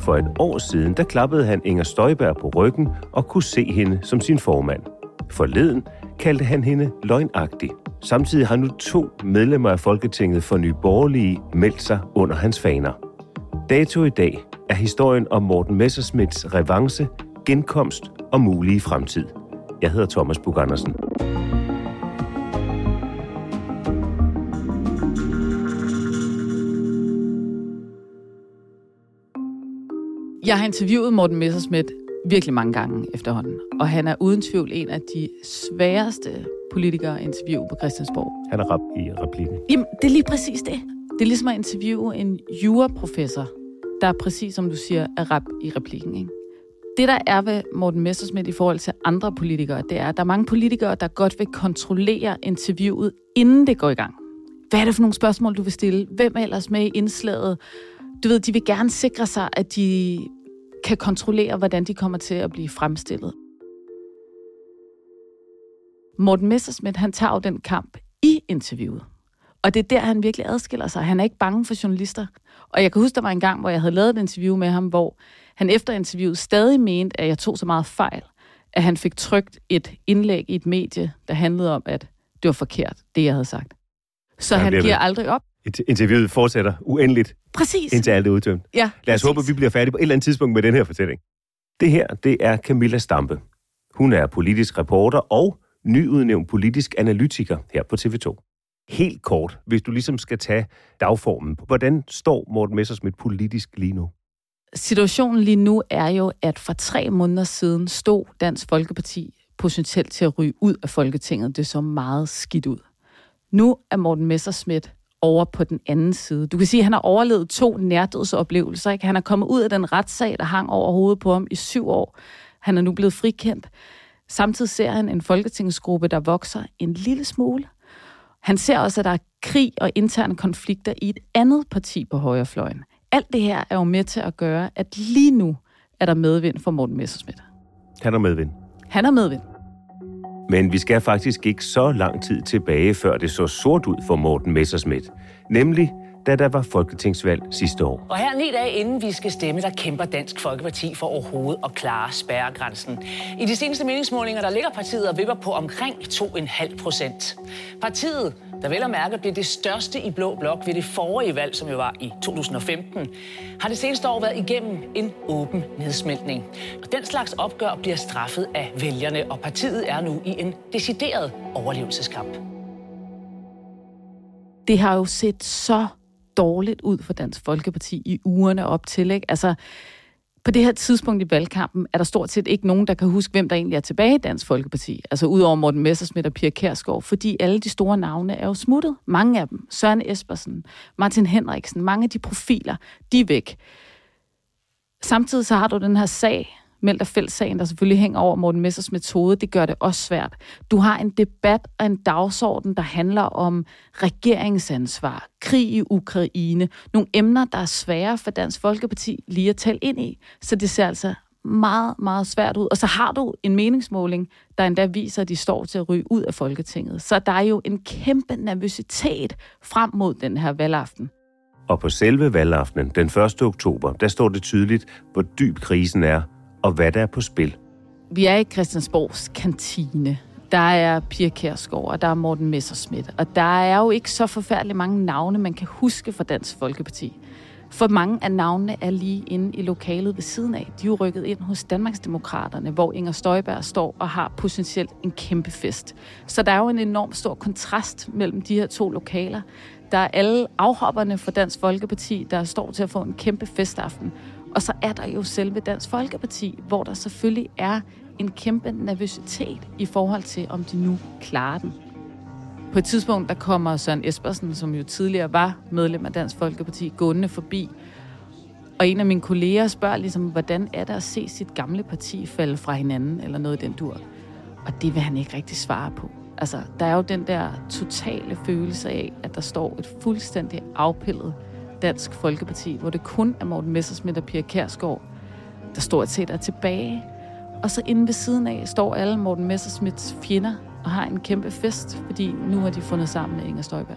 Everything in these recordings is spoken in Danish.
For et år siden, der klappede han Inger Støjberg på ryggen og kunne se hende som sin formand. Forleden kaldte han hende løgnagtig. Samtidig har nu to medlemmer af Folketinget for Nye Borgerlige meldt sig under hans faner. Dato i dag er historien om Morten Messersmiths revanche, genkomst og mulige fremtid. Jeg hedder Thomas Bug Andersen. Jeg har interviewet Morten Messersmith virkelig mange gange efterhånden, og han er uden tvivl en af de sværeste politikere at interviewe på Christiansborg. Han er rap i replikken. Jamen, det er lige præcis det. Det er ligesom at interviewe en juraprofessor, der er præcis som du siger, er rap i replikken. Ikke? Det, der er ved Morten Messersmith i forhold til andre politikere, det er, at der er mange politikere, der godt vil kontrollere interviewet, inden det går i gang. Hvad er det for nogle spørgsmål, du vil stille? Hvem er ellers med i indslaget? Du ved, de vil gerne sikre sig, at de kan kontrollere, hvordan de kommer til at blive fremstillet. Morten Messersmith, han tager jo den kamp i interviewet. Og det er der, han virkelig adskiller sig. Han er ikke bange for journalister. Og jeg kan huske, der var en gang, hvor jeg havde lavet et interview med ham, hvor han efter interviewet stadig mente, at jeg tog så meget fejl, at han fik trykt et indlæg i et medie, der handlede om, at det var forkert, det jeg havde sagt. Så Ja, han det er giver vel- aldrig op. Et- Interviewet fortsætter uendeligt, Præcis. indtil alt er udtømt. Ja, Lad os præcis. håbe, at vi bliver færdige på et eller andet tidspunkt med den her fortælling. Det her, det er Camilla Stampe. Hun er politisk reporter og nyudnævnt politisk analytiker her på TV2. Helt kort, hvis du ligesom skal tage dagformen. Hvordan står Morten Messersmith politisk lige nu? Situationen lige nu er jo, at for tre måneder siden stod Dansk Folkeparti potentielt til at ryge ud af Folketinget. Det så meget skidt ud. Nu er Morten Messerschmidt over på den anden side. Du kan sige, at han har overlevet to nærdødsoplevelser. Ikke? Han er kommet ud af den retssag, der hang over hovedet på ham i syv år. Han er nu blevet frikendt. Samtidig ser han en folketingsgruppe, der vokser en lille smule. Han ser også, at der er krig og interne konflikter i et andet parti på højrefløjen. Alt det her er jo med til at gøre, at lige nu er der medvind for Morten Messerschmidt. Han er medvind. Han er medvind. Men vi skal faktisk ikke så lang tid tilbage, før det så sort ud for Morten Messerschmidt. Nemlig, da der var folketingsvalg sidste år. Og her ni dage inden vi skal stemme, der kæmper Dansk Folkeparti for overhovedet at klare spærregrænsen. I de seneste meningsmålinger, der ligger partiet og vipper på omkring 2,5 procent. Partiet, der vel og mærke blev det største i Blå Blok ved det forrige valg, som jo var i 2015, har det seneste år været igennem en åben nedsmeltning. Og den slags opgør bliver straffet af vælgerne, og partiet er nu i en decideret overlevelseskamp. Det har jo set så dårligt ud for Dansk Folkeparti i ugerne op til. Ikke? Altså, på det her tidspunkt i valgkampen er der stort set ikke nogen, der kan huske, hvem der egentlig er tilbage i Dansk Folkeparti. Altså udover Morten Messersmith og Pia Kærsgaard, fordi alle de store navne er jo smuttet. Mange af dem. Søren Espersen, Martin Henriksen, mange af de profiler, de er væk. Samtidig så har du den her sag, Meldt fællessagen, der selvfølgelig hænger over Morten Messers metode, det gør det også svært. Du har en debat og en dagsorden, der handler om regeringsansvar, krig i Ukraine, nogle emner, der er svære for Dansk Folkeparti lige at tale ind i. Så det ser altså meget, meget svært ud. Og så har du en meningsmåling, der endda viser, at de står til at ryge ud af Folketinget. Så der er jo en kæmpe nervøsitet frem mod den her valgaften. Og på selve valgaftenen, den 1. oktober, der står det tydeligt, hvor dyb krisen er, og hvad der er på spil. Vi er i Christiansborgs kantine. Der er Pia Kærsgaard, og der er Morten Messerschmidt. Og der er jo ikke så forfærdeligt mange navne, man kan huske fra Dansk Folkeparti. For mange af navnene er lige inde i lokalet ved siden af. De er jo rykket ind hos Danmarksdemokraterne, hvor Inger Støjberg står og har potentielt en kæmpe fest. Så der er jo en enorm stor kontrast mellem de her to lokaler. Der er alle afhopperne fra Dansk Folkeparti, der står til at få en kæmpe festaften. Og så er der jo selve Dansk Folkeparti, hvor der selvfølgelig er en kæmpe nervøsitet i forhold til, om de nu klarer den. På et tidspunkt, der kommer Søren Espersen, som jo tidligere var medlem af Dansk Folkeparti, gående forbi. Og en af mine kolleger spørger ligesom, hvordan er det at se sit gamle parti falde fra hinanden, eller noget i den dur. Og det vil han ikke rigtig svare på. Altså, der er jo den der totale følelse af, at der står et fuldstændig afpillet Dansk Folkeparti, hvor det kun er Morten Messersmith og Pia Kærsgaard, der stort set er tilbage. Og så inde ved siden af står alle Morten Messersmiths fjender og har en kæmpe fest, fordi nu har de fundet sammen med Inger Støjberg.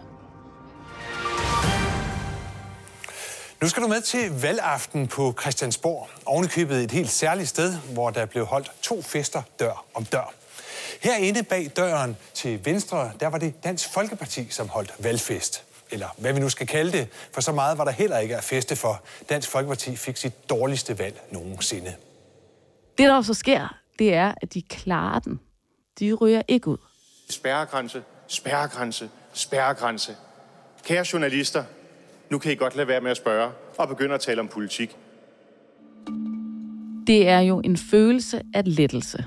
Nu skal du med til valgaften på Christiansborg. Ovenikøbet et helt særligt sted, hvor der blev holdt to fester dør om dør. Herinde bag døren til venstre, der var det Dansk Folkeparti, som holdt valgfest eller hvad vi nu skal kalde det, for så meget var der heller ikke at feste for. Dansk Folkeparti fik sit dårligste valg nogensinde. Det, der så sker, det er, at de klarer den. De ryger ikke ud. Spærregrænse, spærregrænse, spærregrænse. Kære journalister, nu kan I godt lade være med at spørge og begynde at tale om politik. Det er jo en følelse af lettelse.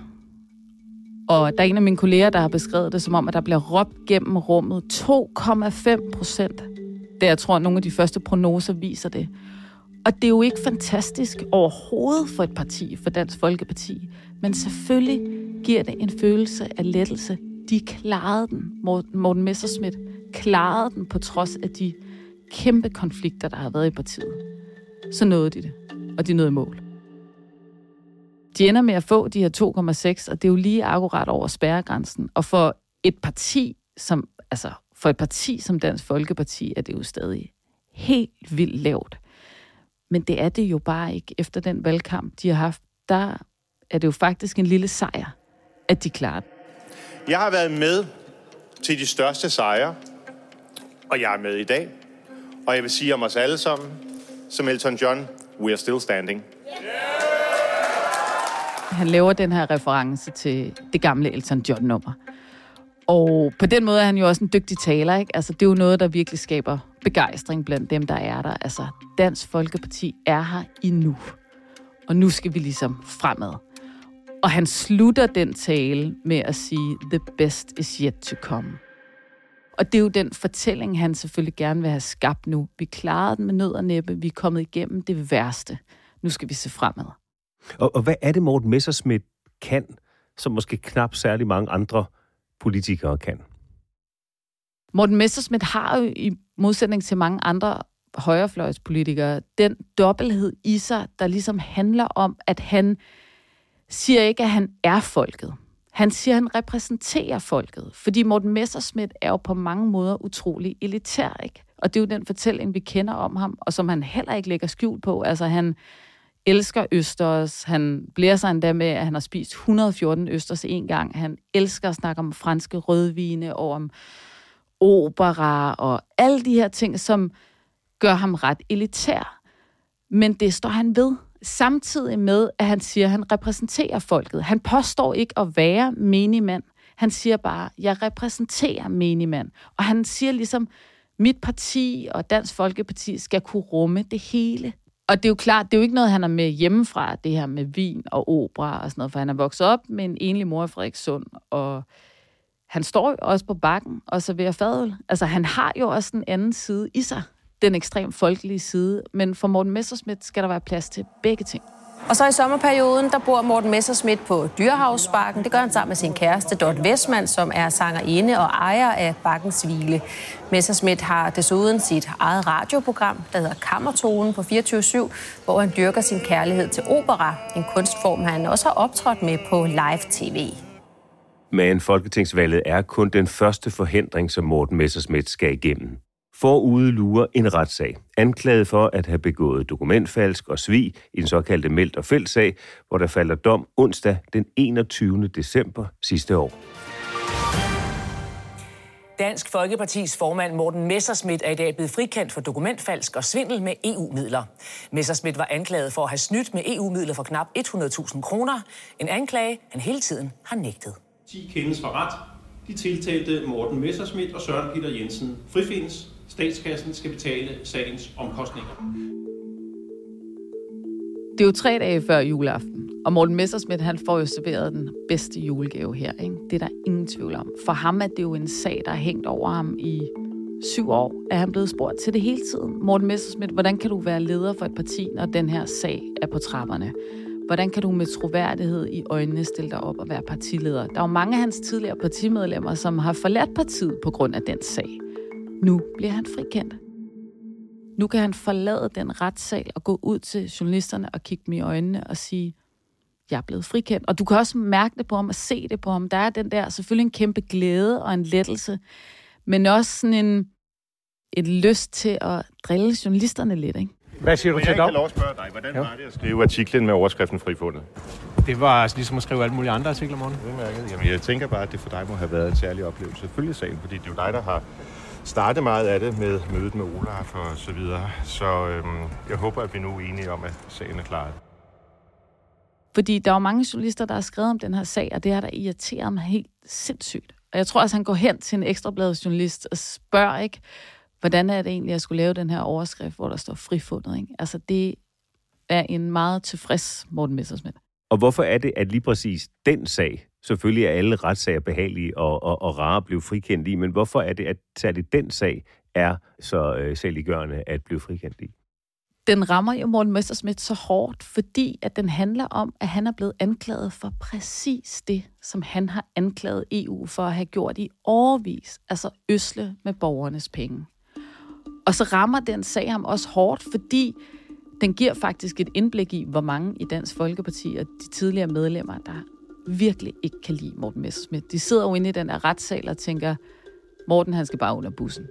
Og der er en af mine kolleger, der har beskrevet det som om, at der bliver råbt gennem rummet 2,5 procent. Det jeg tror, at nogle af de første prognoser viser det. Og det er jo ikke fantastisk overhovedet for et parti, for Dansk Folkeparti. Men selvfølgelig giver det en følelse af lettelse. De klarede den. Morten Messerschmidt klarede den på trods af de kæmpe konflikter, der har været i partiet. Så nåede de det. Og de nåede mål. De ender med at få de her 2,6, og det er jo lige akkurat over spærregrænsen. Og for et parti som, altså for et parti som Dansk Folkeparti, er det jo stadig helt vildt lavt. Men det er det jo bare ikke. Efter den valgkamp, de har haft, der er det jo faktisk en lille sejr, at de klarer det. Jeg har været med til de største sejre, og jeg er med i dag. Og jeg vil sige om os alle sammen, som Elton John, we are still standing. Han laver den her reference til det gamle Elton John-nummer. Og på den måde er han jo også en dygtig taler, ikke? Altså, det er jo noget, der virkelig skaber begejstring blandt dem, der er der. Altså, Dansk Folkeparti er her endnu. Og nu skal vi ligesom fremad. Og han slutter den tale med at sige, the best is yet to come. Og det er jo den fortælling, han selvfølgelig gerne vil have skabt nu. Vi klarede den med nød og næppe. Vi er kommet igennem det værste. Nu skal vi se fremad. Og, og hvad er det, Morten Messerschmidt kan, som måske knap særlig mange andre politikere kan? Morten Messerschmidt har jo i modsætning til mange andre højrefløjspolitikere den dobbelthed i sig, der ligesom handler om, at han siger ikke, at han er folket. Han siger, at han repræsenterer folket, fordi Morten Messerschmidt er jo på mange måder utrolig elitær, ikke? Og det er jo den fortælling, vi kender om ham, og som han heller ikke lægger skjul på. Altså han elsker østers. Han bliver sig endda med, at han har spist 114 østers en gang. Han elsker at snakke om franske rødvine og om opera og alle de her ting, som gør ham ret elitær. Men det står han ved, samtidig med, at han siger, at han repræsenterer folket. Han påstår ikke at være menigmand. Han siger bare, jeg repræsenterer menigmand. Og han siger ligesom, mit parti og Dansk Folkeparti skal kunne rumme det hele. Og det er jo klart, det er jo ikke noget, han er med hjemmefra, det her med vin og opera og sådan noget, for han er vokset op med en enlig mor i Frederikssund, og han står jo også på bakken og serverer fadøl. Altså, han har jo også en anden side i sig, den ekstremt folkelige side, men for Morten Messersmith skal der være plads til begge ting. Og så i sommerperioden, der bor Morten Messerschmidt på Dyrehavsbakken. Det gør han sammen med sin kæreste Dot Westman, som er sangerinde og ejer af Bakkens Hvile. Messerschmidt har desuden sit eget radioprogram, der hedder Kammertonen på 24 hvor han dyrker sin kærlighed til opera, en kunstform, han også har optrådt med på live-tv. Men folketingsvalget er kun den første forhindring, som Morten Messerschmidt skal igennem. Forude lurer en retssag, anklaget for at have begået dokumentfalsk og svig i den såkaldte meldt og fældsag, hvor der falder dom onsdag den 21. december sidste år. Dansk Folkepartis formand Morten Messerschmidt er i dag blevet frikendt for dokumentfalsk og svindel med EU-midler. Messerschmidt var anklaget for at have snydt med EU-midler for knap 100.000 kroner. En anklage, han hele tiden har nægtet. 10 kendes for ret. De tiltalte Morten Messerschmidt og Søren Peter Jensen frifindes. Statskassen skal betale sagens omkostninger. Det er jo tre dage før juleaften, og Morten Messersmith, han får jo serveret den bedste julegave her. Ikke? Det er der ingen tvivl om. For ham er det jo en sag, der har hængt over ham i syv år, er han blevet spurgt til det hele tiden. Morten Messersmith, hvordan kan du være leder for et parti, når den her sag er på trapperne? Hvordan kan du med troværdighed i øjnene stille dig op og være partileder? Der er jo mange af hans tidligere partimedlemmer, som har forladt partiet på grund af den sag. Nu bliver han frikendt. Nu kan han forlade den retssal og gå ud til journalisterne og kigge dem i øjnene og sige, jeg er blevet frikendt. Og du kan også mærke det på ham og se det på ham. Der er den der selvfølgelig en kæmpe glæde og en lettelse, men også sådan en, et lyst til at drille journalisterne lidt, ikke? Hvad siger du til Jeg dom? kan lov at spørge dig, hvordan var det at skrive artiklen med overskriften frifundet? Det var altså ligesom at skrive alle mulige andre artikler, morgen. Udmærket. Jamen, jeg tænker bare, at det for dig må have været en særlig oplevelse. Følge sagen, fordi det er jo dig, der har startet meget af det med mødet med Olaf og så videre. Så øhm, jeg håber, at vi nu er enige om, at sagen er klaret. Fordi der er jo mange journalister, der har skrevet om den her sag, og det har der irriteret mig helt sindssygt. Og jeg tror også, han går hen til en ekstrabladet journalist og spørger ikke, hvordan er det egentlig, at jeg skulle lave den her overskrift, hvor der står frifundet. Ikke? Altså det er en meget tilfreds Morten Messersmith. Og hvorfor er det, at lige præcis den sag, selvfølgelig er alle retssager behagelige og, og, og rare at blive frikendt i, men hvorfor er det, at særligt den sag er så øh, særliggørende at blive frikendt i? Den rammer jo Morten Messersmith så hårdt, fordi at den handler om, at han er blevet anklaget for præcis det, som han har anklaget EU for at have gjort i årvis, altså øsle med borgernes penge. Og så rammer den sag ham også hårdt, fordi den giver faktisk et indblik i, hvor mange i Dansk Folkeparti og de tidligere medlemmer, der virkelig ikke kan lide Morten Messerschmidt. De sidder jo inde i den her retssal og tænker, Morten han skal bare under bussen.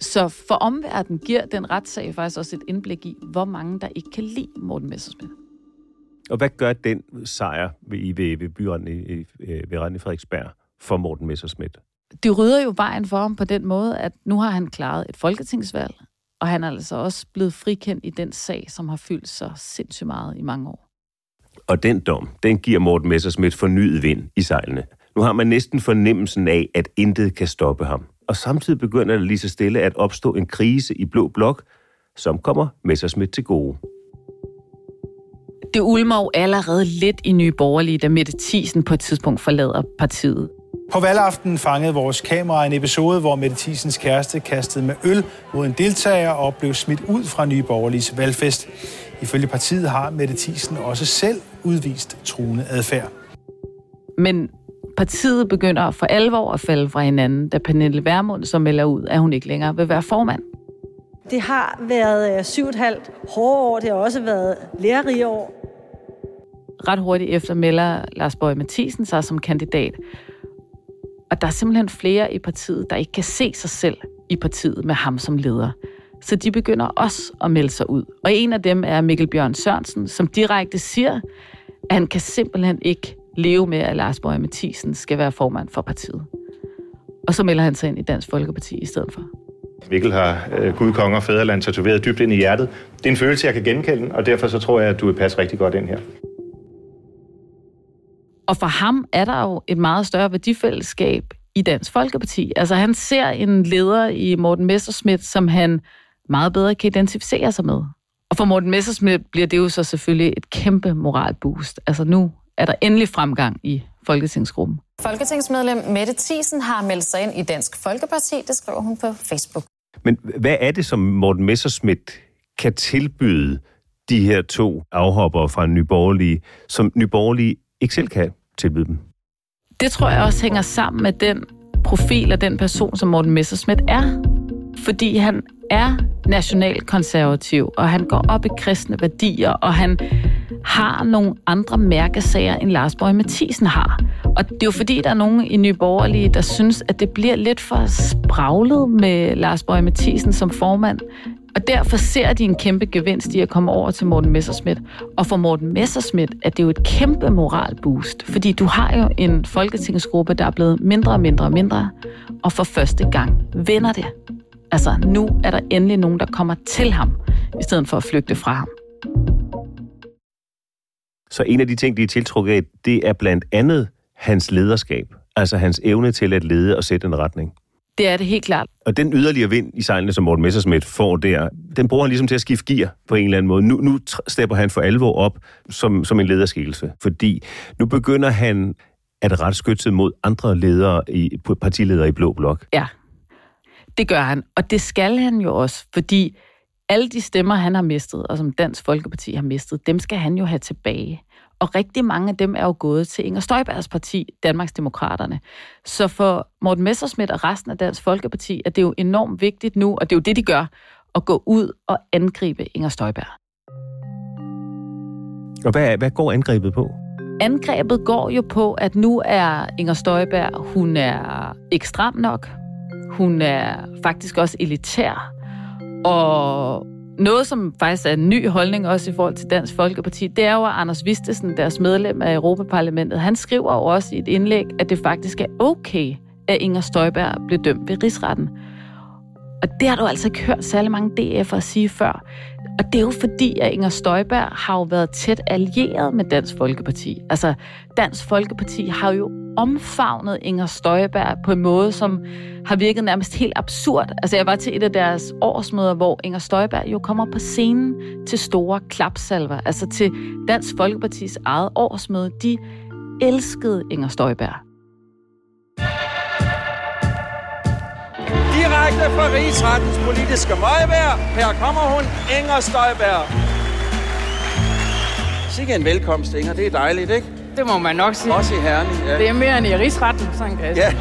Så for omverdenen giver den retssag faktisk også et indblik i, hvor mange der ikke kan lide Morten Messerschmidt. Og hvad gør den sejr ved, ved, ved byretten i, i, øh, ved retten i Frederiksberg for Morten Messerschmidt? Det rydder jo vejen for ham på den måde, at nu har han klaret et folketingsvalg, og han er altså også blevet frikendt i den sag, som har fyldt så sindssygt meget i mange år. Og den dom, den giver Morten Messersmith fornyet vind i sejlene. Nu har man næsten fornemmelsen af, at intet kan stoppe ham. Og samtidig begynder der lige så stille at opstå en krise i Blå Blok, som kommer Messersmith til gode. Det ulmer jo allerede lidt i Nye Borgerlige, da Mette Thiesen på et tidspunkt forlader partiet. På valgaften fangede vores kamera en episode, hvor Mette Thiesens kæreste kastede med øl mod en deltager og blev smidt ud fra Nye Borgerliges valgfest. Ifølge partiet har Mette Thiesen også selv udvist truende adfærd. Men partiet begynder for alvor at falde fra hinanden, da Pernille Vermund så melder ud, at hun ikke længere vil være formand. Det har været øh, syv og et halvt hårde år. Det har også været lærerige år. Ret hurtigt efter melder Lars Bøge Mathisen sig som kandidat. Og der er simpelthen flere i partiet, der ikke kan se sig selv i partiet med ham som leder. Så de begynder også at melde sig ud. Og en af dem er Mikkel Bjørn Sørensen, som direkte siger, at han kan simpelthen ikke leve med, at Lars Borg Mathisen skal være formand for partiet. Og så melder han sig ind i Dansk Folkeparti i stedet for. Mikkel har øh, Gud, konge og fædreland tatoveret dybt ind i hjertet. Det er en følelse, jeg kan genkende, og derfor så tror jeg, at du vil passe rigtig godt ind her. Og for ham er der jo et meget større værdifællesskab i Dansk Folkeparti. Altså han ser en leder i Morten Messerschmidt, som han meget bedre kan identificere sig med. Og for Morten Messerschmidt bliver det jo så selvfølgelig et kæmpe moralboost. Altså nu er der endelig fremgang i Folketingsgruppen. Folketingsmedlem Mette Thiesen har meldt sig ind i Dansk Folkeparti. Det skriver hun på Facebook. Men hvad er det, som Morten Messerschmidt kan tilbyde de her to afhopper fra Nyborgerlige, som Nyborgerlige ikke selv kan tilbyde dem? Det tror jeg også hænger sammen med den profil af den person, som Morten Messerschmidt er. Fordi han er nationalkonservativ, og han går op i kristne værdier, og han har nogle andre mærkesager, end Lars Borg Mathisen har. Og det er jo fordi, der er nogen i Nye Borgerlige, der synes, at det bliver lidt for spraglet med Lars Borg Mathisen som formand. Og derfor ser de en kæmpe gevinst i at komme over til Morten Messerschmidt. Og for Morten Messerschmidt er det jo et kæmpe moralboost, fordi du har jo en folketingsgruppe, der er blevet mindre og mindre og mindre, og for første gang vender det. Altså, nu er der endelig nogen, der kommer til ham, i stedet for at flygte fra ham. Så en af de ting, de er tiltrukket af, det er blandt andet hans lederskab. Altså hans evne til at lede og sætte en retning. Det er det helt klart. Og den yderligere vind i sejlene, som Morten Messersmith får der, den bruger han ligesom til at skifte gear på en eller anden måde. Nu, nu stepper han for alvor op som, som en lederskikkelse, fordi nu begynder han at rette skytset mod andre ledere i, partiledere i Blå Blok. Ja, det gør han. Og det skal han jo også, fordi alle de stemmer, han har mistet, og som Dansk Folkeparti har mistet, dem skal han jo have tilbage. Og rigtig mange af dem er jo gået til Inger Støjbergs parti, Danmarks Demokraterne. Så for Morten Messersmith og resten af Dansk Folkeparti er det jo enormt vigtigt nu, og det er jo det, de gør, at gå ud og angribe Inger Støjberg. Og hvad, hvad går angrebet på? Angrebet går jo på, at nu er Inger Støjberg, hun er ikke stram nok. Hun er faktisk også elitær. Og noget, som faktisk er en ny holdning også i forhold til Dansk Folkeparti, det er jo, at Anders Vistesen, deres medlem af Europaparlamentet, han skriver jo også i et indlæg, at det faktisk er okay, at Inger Støjberg blev dømt ved rigsretten. Og det har du altså ikke hørt særlig mange DF'ere sige før. Og det er jo fordi, at Inger Støjberg har jo været tæt allieret med Dansk Folkeparti. Altså, Dansk Folkeparti har jo omfavnet Inger Støjberg på en måde, som har virket nærmest helt absurd. Altså, jeg var til et af deres årsmøder, hvor Inger Støjberg jo kommer på scenen til store klapsalver. Altså til Dansk Folkepartis eget årsmøde. De elskede Inger Støjberg. Direkte fra Rigsrettens politiske møgvær. Her kommer hun, Inger Støjberg. Sikke en velkomst, Inger. Det er dejligt, ikke? Det må man nok sige. Også i Herning, ja. Det er mere end i Rigsretten, sådan kan Ja.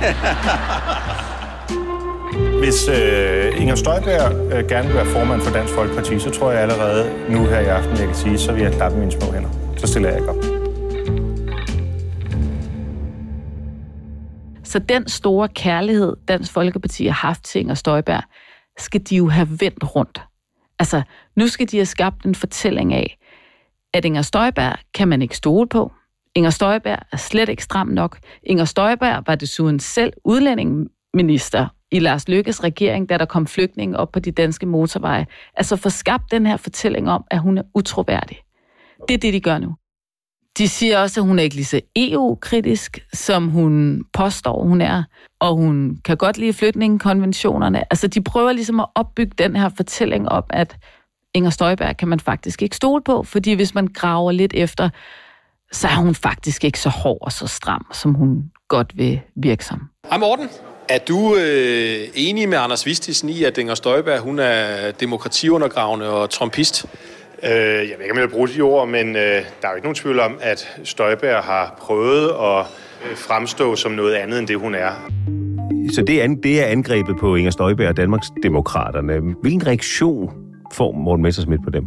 Hvis øh, Inger Støjberg øh, gerne vil være formand for Dansk Folkeparti, så tror jeg allerede nu her i aften, jeg kan sige, så vil jeg klappe mine små hænder. Så stiller jeg ikke op. Så den store kærlighed, Dansk Folkeparti har haft til Inger Støjberg, skal de jo have vendt rundt. Altså, nu skal de have skabt en fortælling af, at Inger Støjberg kan man ikke stole på. Inger Støjberg er slet ikke stram nok. Inger Støjberg var desuden selv udlændingeminister i Lars Lykkes regering, da der kom flygtninge op på de danske motorveje. Altså få skabt den her fortælling om, at hun er utroværdig. Det er det, de gør nu. De siger også, at hun er ikke lige så EU-kritisk, som hun påstår, hun er. Og hun kan godt lide flygtningekonventionerne. Altså, de prøver ligesom at opbygge den her fortælling om, at Inger Støjberg kan man faktisk ikke stole på, fordi hvis man graver lidt efter, så er hun faktisk ikke så hård og så stram, som hun godt vil virke som. Hej Morten. Er du øh, enig med Anders Vistisen i, at Inger Støjberg hun er demokratiundergravende og trumpist? Øh, jeg ved ikke, om jeg vil bruge de ord, men øh, der er jo ikke nogen tvivl om, at Støjberg har prøvet at øh, fremstå som noget andet, end det hun er. Så det er, det er angrebet på Inger Støjberg og Danmarks Demokraterne. Hvilken reaktion får Morten Messersmith på dem?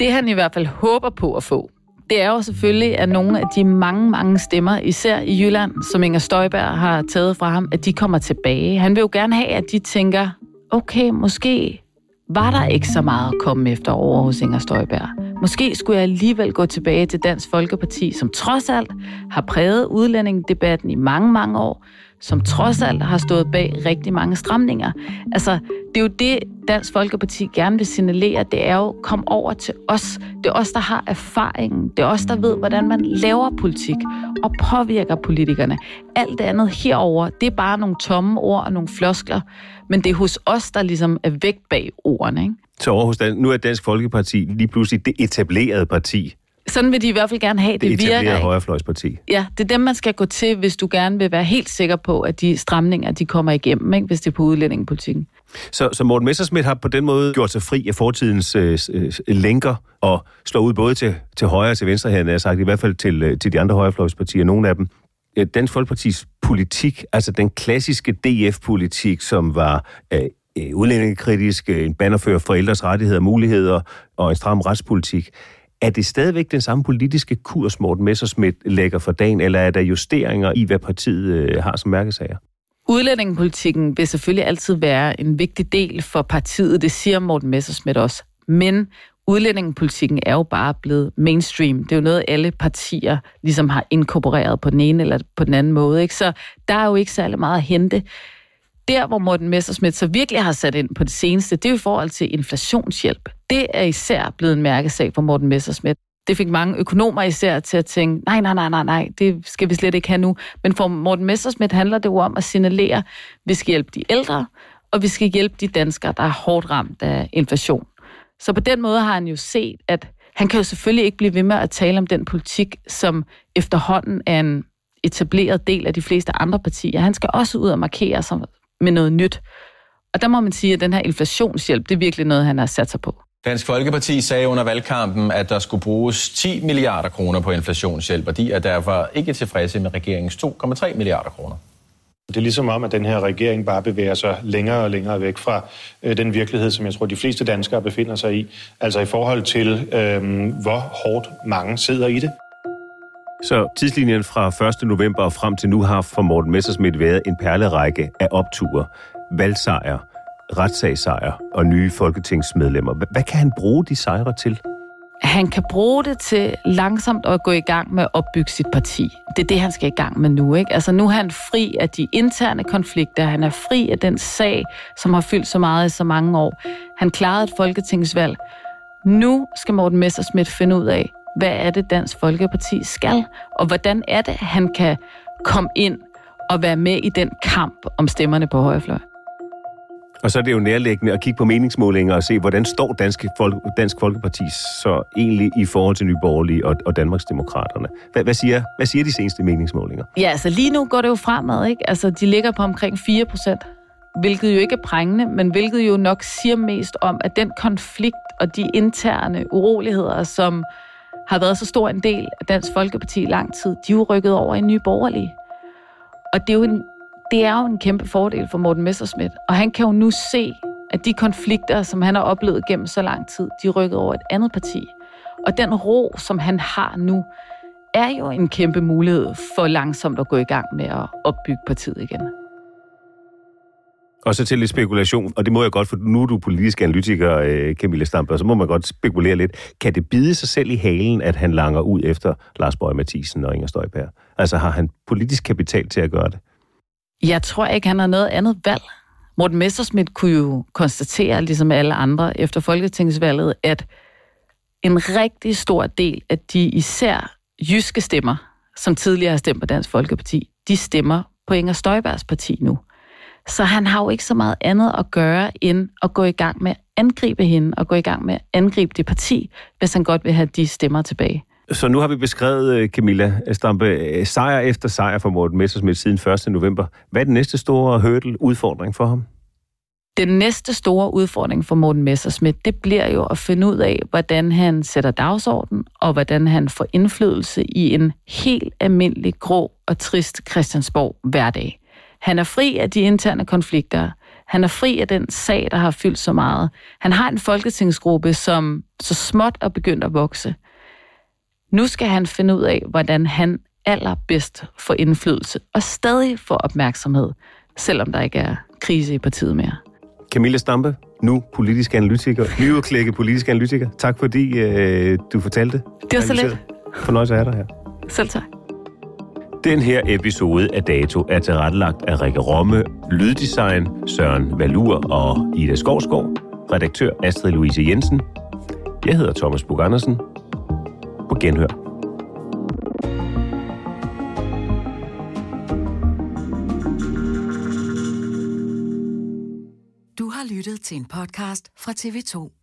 Det han i hvert fald håber på at få, det er jo selvfølgelig, at nogle af de mange, mange stemmer, især i Jylland, som Inger Støjberg har taget fra ham, at de kommer tilbage. Han vil jo gerne have, at de tænker, okay, måske var der ikke så meget at komme efter over hos Inger Støjberg. Måske skulle jeg alligevel gå tilbage til Dansk Folkeparti, som trods alt har præget udlændingedebatten i mange, mange år, som trods alt har stået bag rigtig mange stramninger. Altså, det er jo det, Dansk Folkeparti gerne vil signalere, det er jo, kom over til os. Det er os, der har erfaringen. Det er os, der ved, hvordan man laver politik og påvirker politikerne. Alt det andet herover, det er bare nogle tomme ord og nogle floskler, men det er hos os, der ligesom er væk bag ordene. Ikke? Så over hos Dan- nu er Dansk Folkeparti lige pludselig det etablerede parti. Sådan vil de i hvert fald gerne have, det, Det virker. etablerede ikke? højrefløjsparti. Ja, det er dem, man skal gå til, hvis du gerne vil være helt sikker på, at de stramninger, de kommer igennem, ikke? hvis det er på udlændingepolitikken. Så, så Morten Messersmith har på den måde gjort sig fri af fortidens øh, øh, lænker og slår ud både til, til højre og til venstre her, jeg sagt, i hvert fald til, øh, til de andre højrefløjspartier, nogle af dem. Øh, Dansk Folkepartis politik, altså den klassiske DF-politik, som var øh, øh udlændingekritisk, øh, en bannerfører for ældres rettigheder og muligheder og en stram retspolitik. Er det stadigvæk den samme politiske kurs, Morten Messersmith lægger for dagen, eller er der justeringer i, hvad partiet øh, har som mærkesager? Udlændingepolitikken vil selvfølgelig altid være en vigtig del for partiet, det siger Morten Messersmith også. Men udlændingepolitikken er jo bare blevet mainstream. Det er jo noget, alle partier ligesom har inkorporeret på den ene eller på den anden måde. Ikke? Så der er jo ikke særlig meget at hente. Der, hvor Morten Messersmith så virkelig har sat ind på det seneste, det er jo i forhold til inflationshjælp. Det er især blevet en mærkesag for Morten Messersmith. Det fik mange økonomer især til at tænke, nej, nej, nej, nej, nej, det skal vi slet ikke have nu. Men for Morten Messersmith handler det jo om at signalere, at vi skal hjælpe de ældre, og vi skal hjælpe de danskere, der er hårdt ramt af inflation. Så på den måde har han jo set, at han kan jo selvfølgelig ikke blive ved med at tale om den politik, som efterhånden er en etableret del af de fleste andre partier. Han skal også ud og markere sig med noget nyt. Og der må man sige, at den her inflationshjælp, det er virkelig noget, han har sat sig på. Dansk Folkeparti sagde under valgkampen, at der skulle bruges 10 milliarder kroner på inflationshjælp, og de er derfor ikke tilfredse med regeringens 2,3 milliarder kroner. Det er ligesom om, at den her regering bare bevæger sig længere og længere væk fra øh, den virkelighed, som jeg tror, de fleste danskere befinder sig i. Altså i forhold til, øh, hvor hårdt mange sidder i det. Så tidslinjen fra 1. november og frem til nu har for Morten Messersmith været en perlerække af opture, valgsejre, retssagssejre og nye folketingsmedlemmer. Hvad kan han bruge de sejre til? Han kan bruge det til langsomt at gå i gang med at opbygge sit parti. Det er det, han skal i gang med nu. Ikke? Altså nu er han fri af de interne konflikter. Han er fri af den sag, som har fyldt så meget i så mange år. Han klarede et folketingsvalg. Nu skal Morten Messerschmidt finde ud af, hvad er det, Dansk Folkeparti skal, og hvordan er det, han kan komme ind og være med i den kamp om stemmerne på højrefløjen? Og så er det jo nærliggende at kigge på meningsmålinger og se, hvordan står Dansk, Folk, Dansk Folkeparti så egentlig i forhold til Nye Borgerlige og, og Danmarksdemokraterne. Hvad, hvad, siger, hvad siger de seneste meningsmålinger? Ja, altså lige nu går det jo fremad, ikke? Altså de ligger på omkring 4 procent, hvilket jo ikke er prængende, men hvilket jo nok siger mest om, at den konflikt og de interne uroligheder, som har været så stor en del af Dansk Folkeparti i lang tid, de er jo rykket over i Nye Borgerlige. Og det er jo en det er jo en kæmpe fordel for Morten Messerschmidt, Og han kan jo nu se, at de konflikter, som han har oplevet gennem så lang tid, de er rykket over et andet parti. Og den ro, som han har nu, er jo en kæmpe mulighed for langsomt at gå i gang med at opbygge partiet igen. Og så til lidt spekulation, og det må jeg godt, for nu er du politisk analytiker, øh, Camilla Stamper, så må man godt spekulere lidt. Kan det bide sig selv i halen, at han langer ud efter Lars Bøge Mathisen og Inger Støjberg? Altså har han politisk kapital til at gøre det? Jeg tror ikke, han har noget andet valg. Morten Messerschmidt kunne jo konstatere, ligesom alle andre efter Folketingsvalget, at en rigtig stor del af de især jyske stemmer, som tidligere har stemt på Dansk Folkeparti, de stemmer på Inger Støjbergs parti nu. Så han har jo ikke så meget andet at gøre, end at gå i gang med at angribe hende, og gå i gang med at angribe det parti, hvis han godt vil have de stemmer tilbage. Så nu har vi beskrevet, øh, Camilla Stampe, øh, sejr efter sejr for Morten Messersmith siden 1. november. Hvad er den næste store hurdle, udfordring for ham? Den næste store udfordring for Morten Messersmith, det bliver jo at finde ud af, hvordan han sætter dagsorden, og hvordan han får indflydelse i en helt almindelig, grå og trist Christiansborg hverdag. Han er fri af de interne konflikter. Han er fri af den sag, der har fyldt så meget. Han har en folketingsgruppe, som så småt er begyndt at vokse. Nu skal han finde ud af, hvordan han allerbedst får indflydelse og stadig får opmærksomhed, selvom der ikke er krise i partiet mere. Camilla Stampe, nu politisk analytiker, nyudklækket politisk analytiker. Tak fordi øh, du fortalte. Det var så lidt. Fornøjelse af dig her. Selv tak. Den her episode af Dato er tilrettelagt af Rikke Romme, Lyddesign Søren Valur og Ida Skovsgaard, redaktør Astrid Louise Jensen. Jeg hedder Thomas Bug Andersen. På genhør. Du har lyttet til en podcast fra TV2.